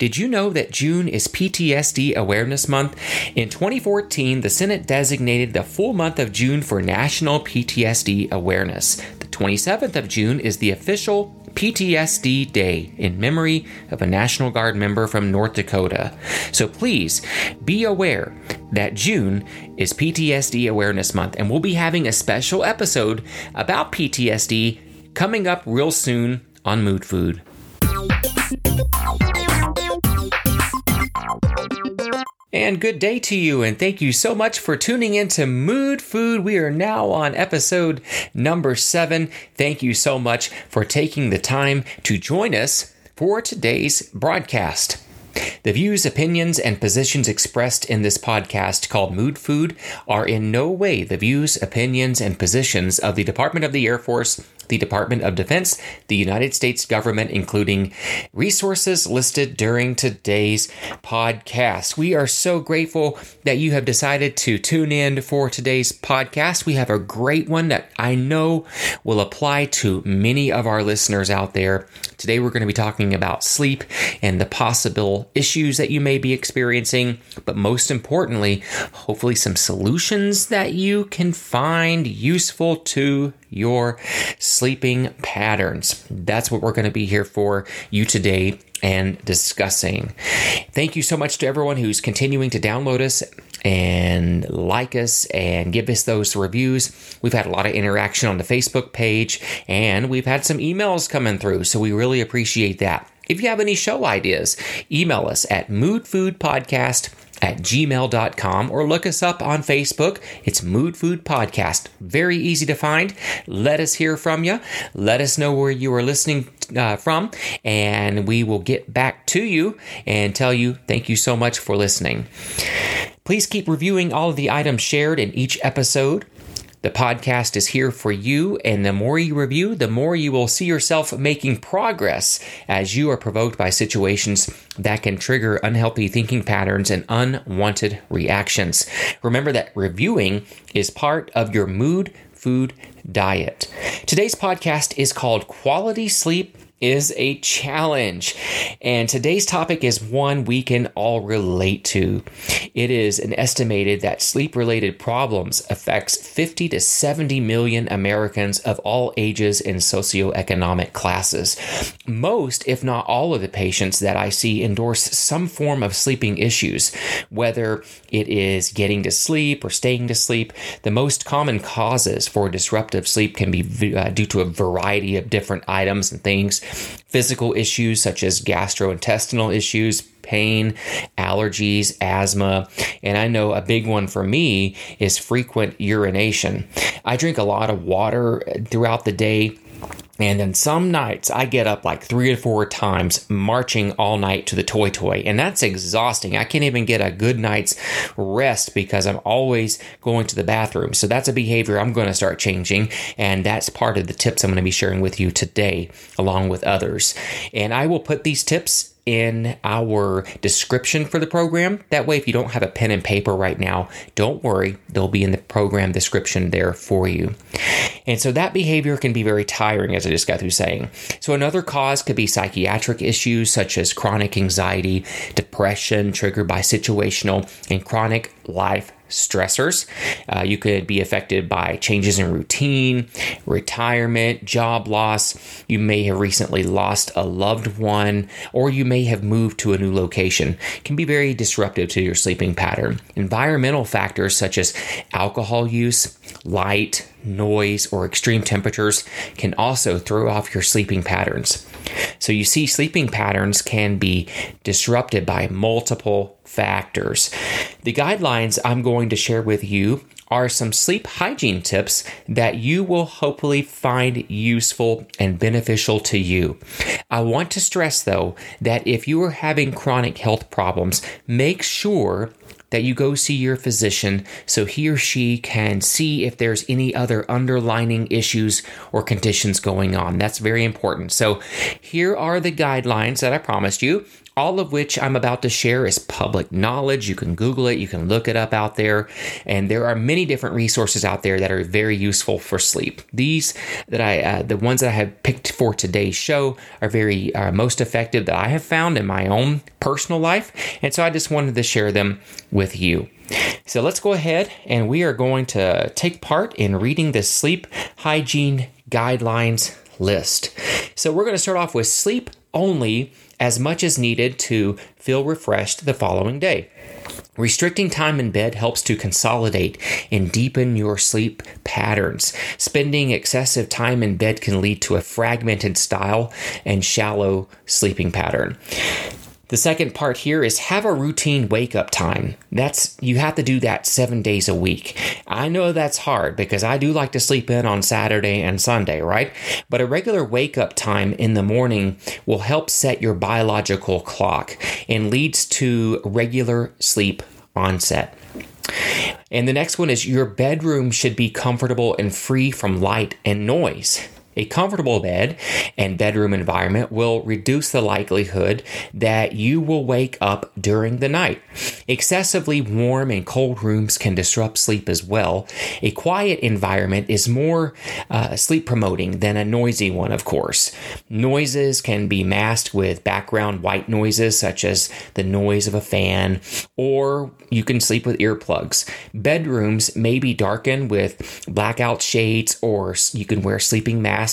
Did you know that June is PTSD Awareness Month? In 2014, the Senate designated the full month of June for National PTSD Awareness. The 27th of June is the official PTSD Day in memory of a National Guard member from North Dakota. So please be aware that June is PTSD Awareness Month, and we'll be having a special episode about PTSD coming up real soon on Mood Food. And good day to you, and thank you so much for tuning in to Mood Food. We are now on episode number seven. Thank you so much for taking the time to join us for today's broadcast. The views, opinions, and positions expressed in this podcast called Mood Food are in no way the views, opinions, and positions of the Department of the Air Force the Department of Defense, the United States government, including resources listed during today's podcast. We are so grateful that you have decided to tune in for today's podcast. We have a great one that I know will apply to many of our listeners out there. Today, we're going to be talking about sleep and the possible issues that you may be experiencing, but most importantly, hopefully, some solutions that you can find useful to your sleeping patterns. That's what we're going to be here for you today and discussing. Thank you so much to everyone who's continuing to download us and like us and give us those reviews. We've had a lot of interaction on the Facebook page and we've had some emails coming through, so we really appreciate that. If you have any show ideas, email us at moodfoodpodcast at gmail.com or look us up on Facebook. It's Mood Food Podcast. Very easy to find. Let us hear from you. Let us know where you are listening uh, from, and we will get back to you and tell you thank you so much for listening. Please keep reviewing all of the items shared in each episode. The podcast is here for you, and the more you review, the more you will see yourself making progress as you are provoked by situations that can trigger unhealthy thinking patterns and unwanted reactions. Remember that reviewing is part of your mood food diet. Today's podcast is called Quality Sleep is a challenge. And today's topic is one we can all relate to. It is an estimated that sleep related problems affects 50 to 70 million Americans of all ages and socioeconomic classes. Most, if not all of the patients that I see endorse some form of sleeping issues, whether it is getting to sleep or staying to sleep. The most common causes for disruptive sleep can be uh, due to a variety of different items and things physical issues such as gastrointestinal issues, pain, allergies, asthma, and I know a big one for me is frequent urination. I drink a lot of water throughout the day and then some nights I get up like three or four times marching all night to the toy toy. And that's exhausting. I can't even get a good night's rest because I'm always going to the bathroom. So that's a behavior I'm going to start changing. And that's part of the tips I'm going to be sharing with you today, along with others. And I will put these tips in our description for the program. That way, if you don't have a pen and paper right now, don't worry, they'll be in the program description there for you. And so that behavior can be very tiring, as I just got through saying. So, another cause could be psychiatric issues such as chronic anxiety, depression triggered by situational and chronic life stressors. Uh, you could be affected by changes in routine, retirement, job loss. You may have recently lost a loved one, or you may have moved to a new location. It can be very disruptive to your sleeping pattern. Environmental factors such as alcohol use, light, noise, or extreme temperatures can also throw off your sleeping patterns. So you see, sleeping patterns can be disrupted by multiple factors. The guidelines I'm going to share with you are some sleep hygiene tips that you will hopefully find useful and beneficial to you. I want to stress though that if you are having chronic health problems, make sure that you go see your physician so he or she can see if there's any other underlining issues or conditions going on. That's very important. So, here are the guidelines that I promised you. All of which I'm about to share is public knowledge. You can Google it, you can look it up out there, and there are many different resources out there that are very useful for sleep. These that I, uh, the ones that I have picked for today's show, are very uh, most effective that I have found in my own personal life, and so I just wanted to share them with you. So let's go ahead and we are going to take part in reading the sleep hygiene guidelines list. So we're going to start off with sleep only as much as needed to feel refreshed the following day. Restricting time in bed helps to consolidate and deepen your sleep patterns. Spending excessive time in bed can lead to a fragmented style and shallow sleeping pattern. The second part here is have a routine wake up time. That's you have to do that 7 days a week. I know that's hard because I do like to sleep in on Saturday and Sunday, right? But a regular wake up time in the morning will help set your biological clock and leads to regular sleep onset. And the next one is your bedroom should be comfortable and free from light and noise. A comfortable bed and bedroom environment will reduce the likelihood that you will wake up during the night. Excessively warm and cold rooms can disrupt sleep as well. A quiet environment is more uh, sleep promoting than a noisy one, of course. Noises can be masked with background white noises, such as the noise of a fan, or you can sleep with earplugs. Bedrooms may be darkened with blackout shades, or you can wear sleeping masks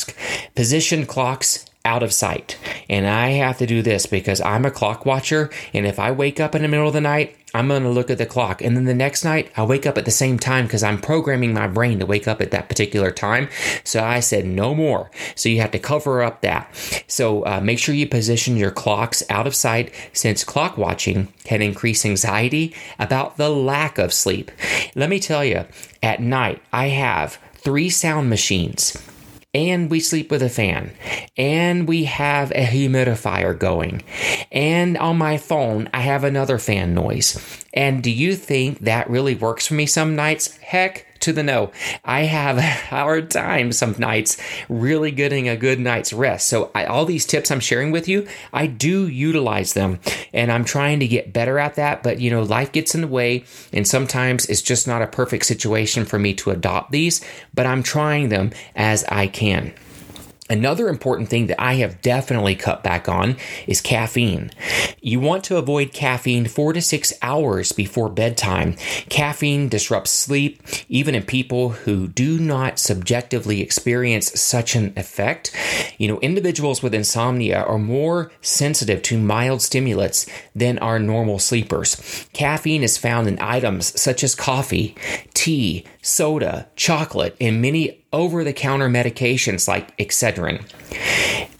position clocks out of sight. And I have to do this because I'm a clock watcher. And if I wake up in the middle of the night, I'm going to look at the clock. And then the next night, I wake up at the same time because I'm programming my brain to wake up at that particular time. So I said no more. So you have to cover up that. So uh, make sure you position your clocks out of sight since clock watching can increase anxiety about the lack of sleep. Let me tell you, at night, I have three sound machines and we sleep with a fan, and we have a humidifier going, and on my phone, I have another fan noise. And do you think that really works for me some nights? Heck to the no. I have a hard time some nights really getting a good night's rest. So I, all these tips I'm sharing with you, I do utilize them and I'm trying to get better at that. But you know, life gets in the way and sometimes it's just not a perfect situation for me to adopt these, but I'm trying them as I can. Another important thing that I have definitely cut back on is caffeine. You want to avoid caffeine four to six hours before bedtime. Caffeine disrupts sleep, even in people who do not subjectively experience such an effect. You know, individuals with insomnia are more sensitive to mild stimulants than our normal sleepers. Caffeine is found in items such as coffee, tea, soda, chocolate, and many over the counter medications like Excedrin.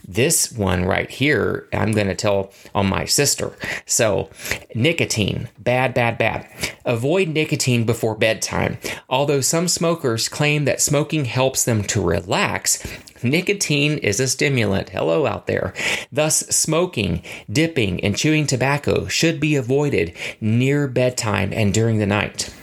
This one right here, I'm going to tell on my sister. So, nicotine, bad, bad, bad. Avoid nicotine before bedtime. Although some smokers claim that smoking helps them to relax, Nicotine is a stimulant. Hello out there. Thus, smoking, dipping, and chewing tobacco should be avoided near bedtime and during the night.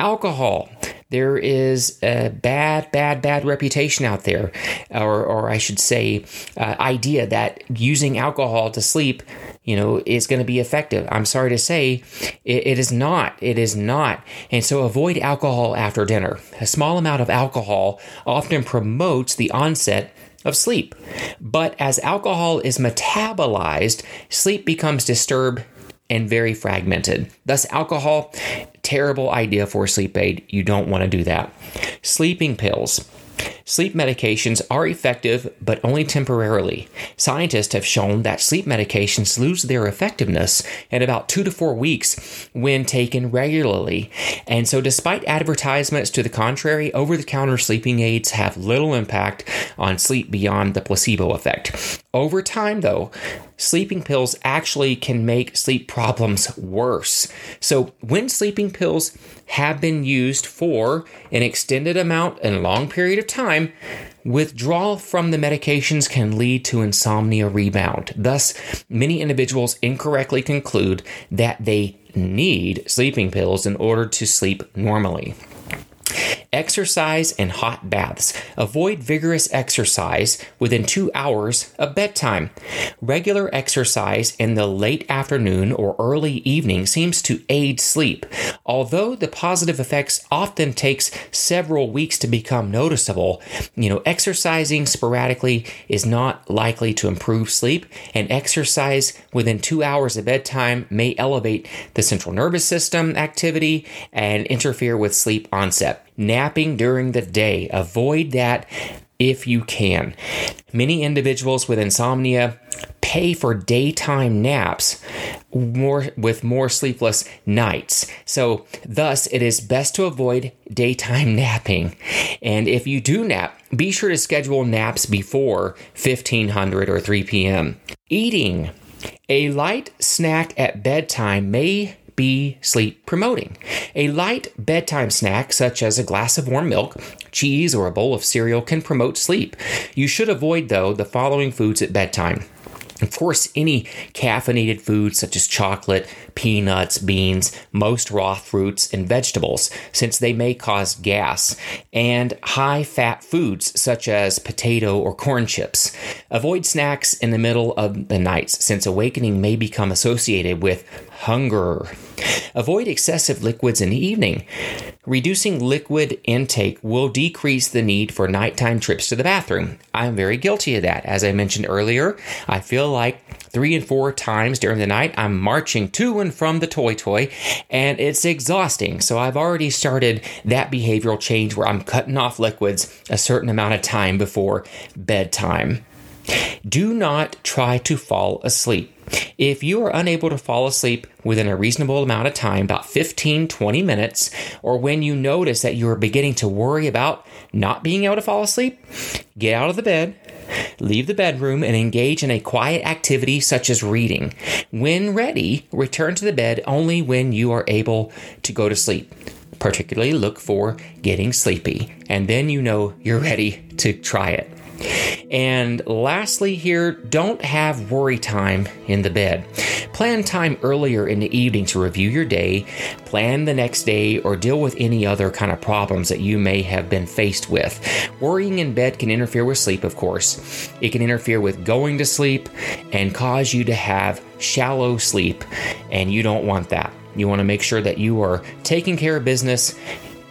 Alcohol there is a bad, bad, bad reputation out there, or, or I should say, uh, idea that using alcohol to sleep, you know, is going to be effective. I'm sorry to say, it, it is not. It is not. And so avoid alcohol after dinner. A small amount of alcohol often promotes the onset of sleep. But as alcohol is metabolized, sleep becomes disturbed and very fragmented. Thus, alcohol, terrible idea for a sleep aid. You don't want to do that. Sleeping pills. Sleep medications are effective, but only temporarily. Scientists have shown that sleep medications lose their effectiveness in about two to four weeks when taken regularly. And so, despite advertisements to the contrary, over the counter sleeping aids have little impact on sleep beyond the placebo effect. Over time, though, sleeping pills actually can make sleep problems worse. So, when sleeping pills have been used for an extended amount and long period of time, withdrawal from the medications can lead to insomnia rebound. Thus, many individuals incorrectly conclude that they need sleeping pills in order to sleep normally. Exercise and hot baths. Avoid vigorous exercise within two hours of bedtime. Regular exercise in the late afternoon or early evening seems to aid sleep. Although the positive effects often takes several weeks to become noticeable, you know, exercising sporadically is not likely to improve sleep, and exercise within two hours of bedtime may elevate the central nervous system activity and interfere with sleep onset. Napping during the day, avoid that if you can. Many individuals with insomnia pay for daytime naps more with more sleepless nights. So thus it is best to avoid daytime napping. And if you do nap, be sure to schedule naps before 1500 or 3 p.m. Eating a light snack at bedtime may be sleep promoting. A light bedtime snack, such as a glass of warm milk, cheese, or a bowl of cereal, can promote sleep. You should avoid, though, the following foods at bedtime of course, any caffeinated foods such as chocolate, peanuts, beans, most raw fruits, and vegetables, since they may cause gas, and high fat foods such as potato or corn chips. Avoid snacks in the middle of the night, since awakening may become associated with hunger. Avoid excessive liquids in the evening. Reducing liquid intake will decrease the need for nighttime trips to the bathroom. I'm very guilty of that. As I mentioned earlier, I feel like three and four times during the night I'm marching to and from the toy toy, and it's exhausting. So I've already started that behavioral change where I'm cutting off liquids a certain amount of time before bedtime. Do not try to fall asleep. If you are unable to fall asleep within a reasonable amount of time, about 15, 20 minutes, or when you notice that you are beginning to worry about not being able to fall asleep, get out of the bed, leave the bedroom, and engage in a quiet activity such as reading. When ready, return to the bed only when you are able to go to sleep. Particularly look for getting sleepy, and then you know you're ready to try it. And lastly, here, don't have worry time in the bed. Plan time earlier in the evening to review your day, plan the next day, or deal with any other kind of problems that you may have been faced with. Worrying in bed can interfere with sleep, of course. It can interfere with going to sleep and cause you to have shallow sleep, and you don't want that. You want to make sure that you are taking care of business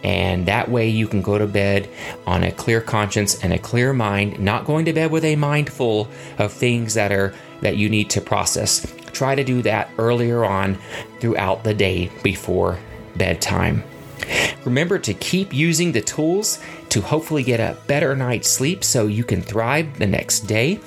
and that way you can go to bed on a clear conscience and a clear mind, not going to bed with a mind full of things that are that you need to process. Try to do that earlier on throughout the day before bedtime. Remember to keep using the tools to hopefully get a better night's sleep so you can thrive the next day.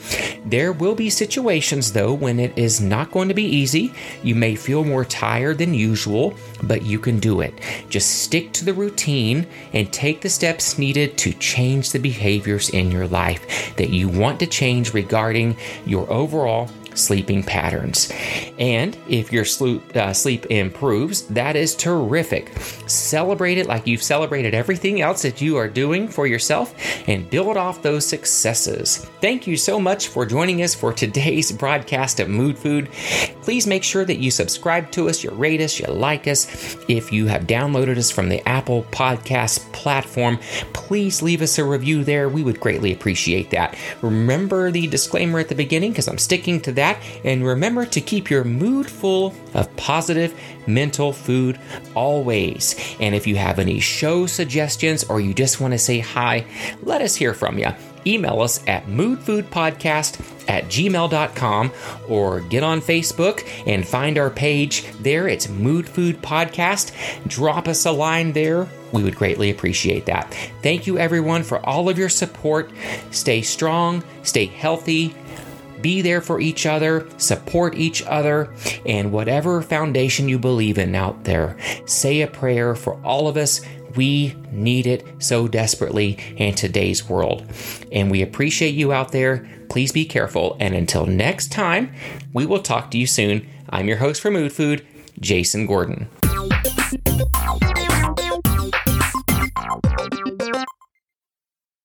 There will be situations, though, when it is not going to be easy. You may feel more tired than usual, but you can do it. Just stick to the routine and take the steps needed to change the behaviors in your life that you want to change regarding your overall sleeping patterns. And if your sleep, uh, sleep improves, that is terrific. Celebrate it like you've celebrated everything else that you are doing for yourself and build off those successes. Thank you so much for joining us for today's broadcast of Mood Food. Please make sure that you subscribe to us, you rate us, you like us. If you have downloaded us from the Apple Podcast platform, please leave us a review there. We would greatly appreciate that. Remember the disclaimer at the beginning because I'm sticking to that that. And remember to keep your mood full of positive mental food always. And if you have any show suggestions or you just want to say hi, let us hear from you. Email us at moodfoodpodcast at gmail.com or get on Facebook and find our page there. It's Mood Food Podcast. Drop us a line there. We would greatly appreciate that. Thank you, everyone, for all of your support. Stay strong, stay healthy, be there for each other, support each other, and whatever foundation you believe in out there, say a prayer for all of us. We need it so desperately in today's world. And we appreciate you out there. Please be careful. And until next time, we will talk to you soon. I'm your host for Mood Food, Jason Gordon.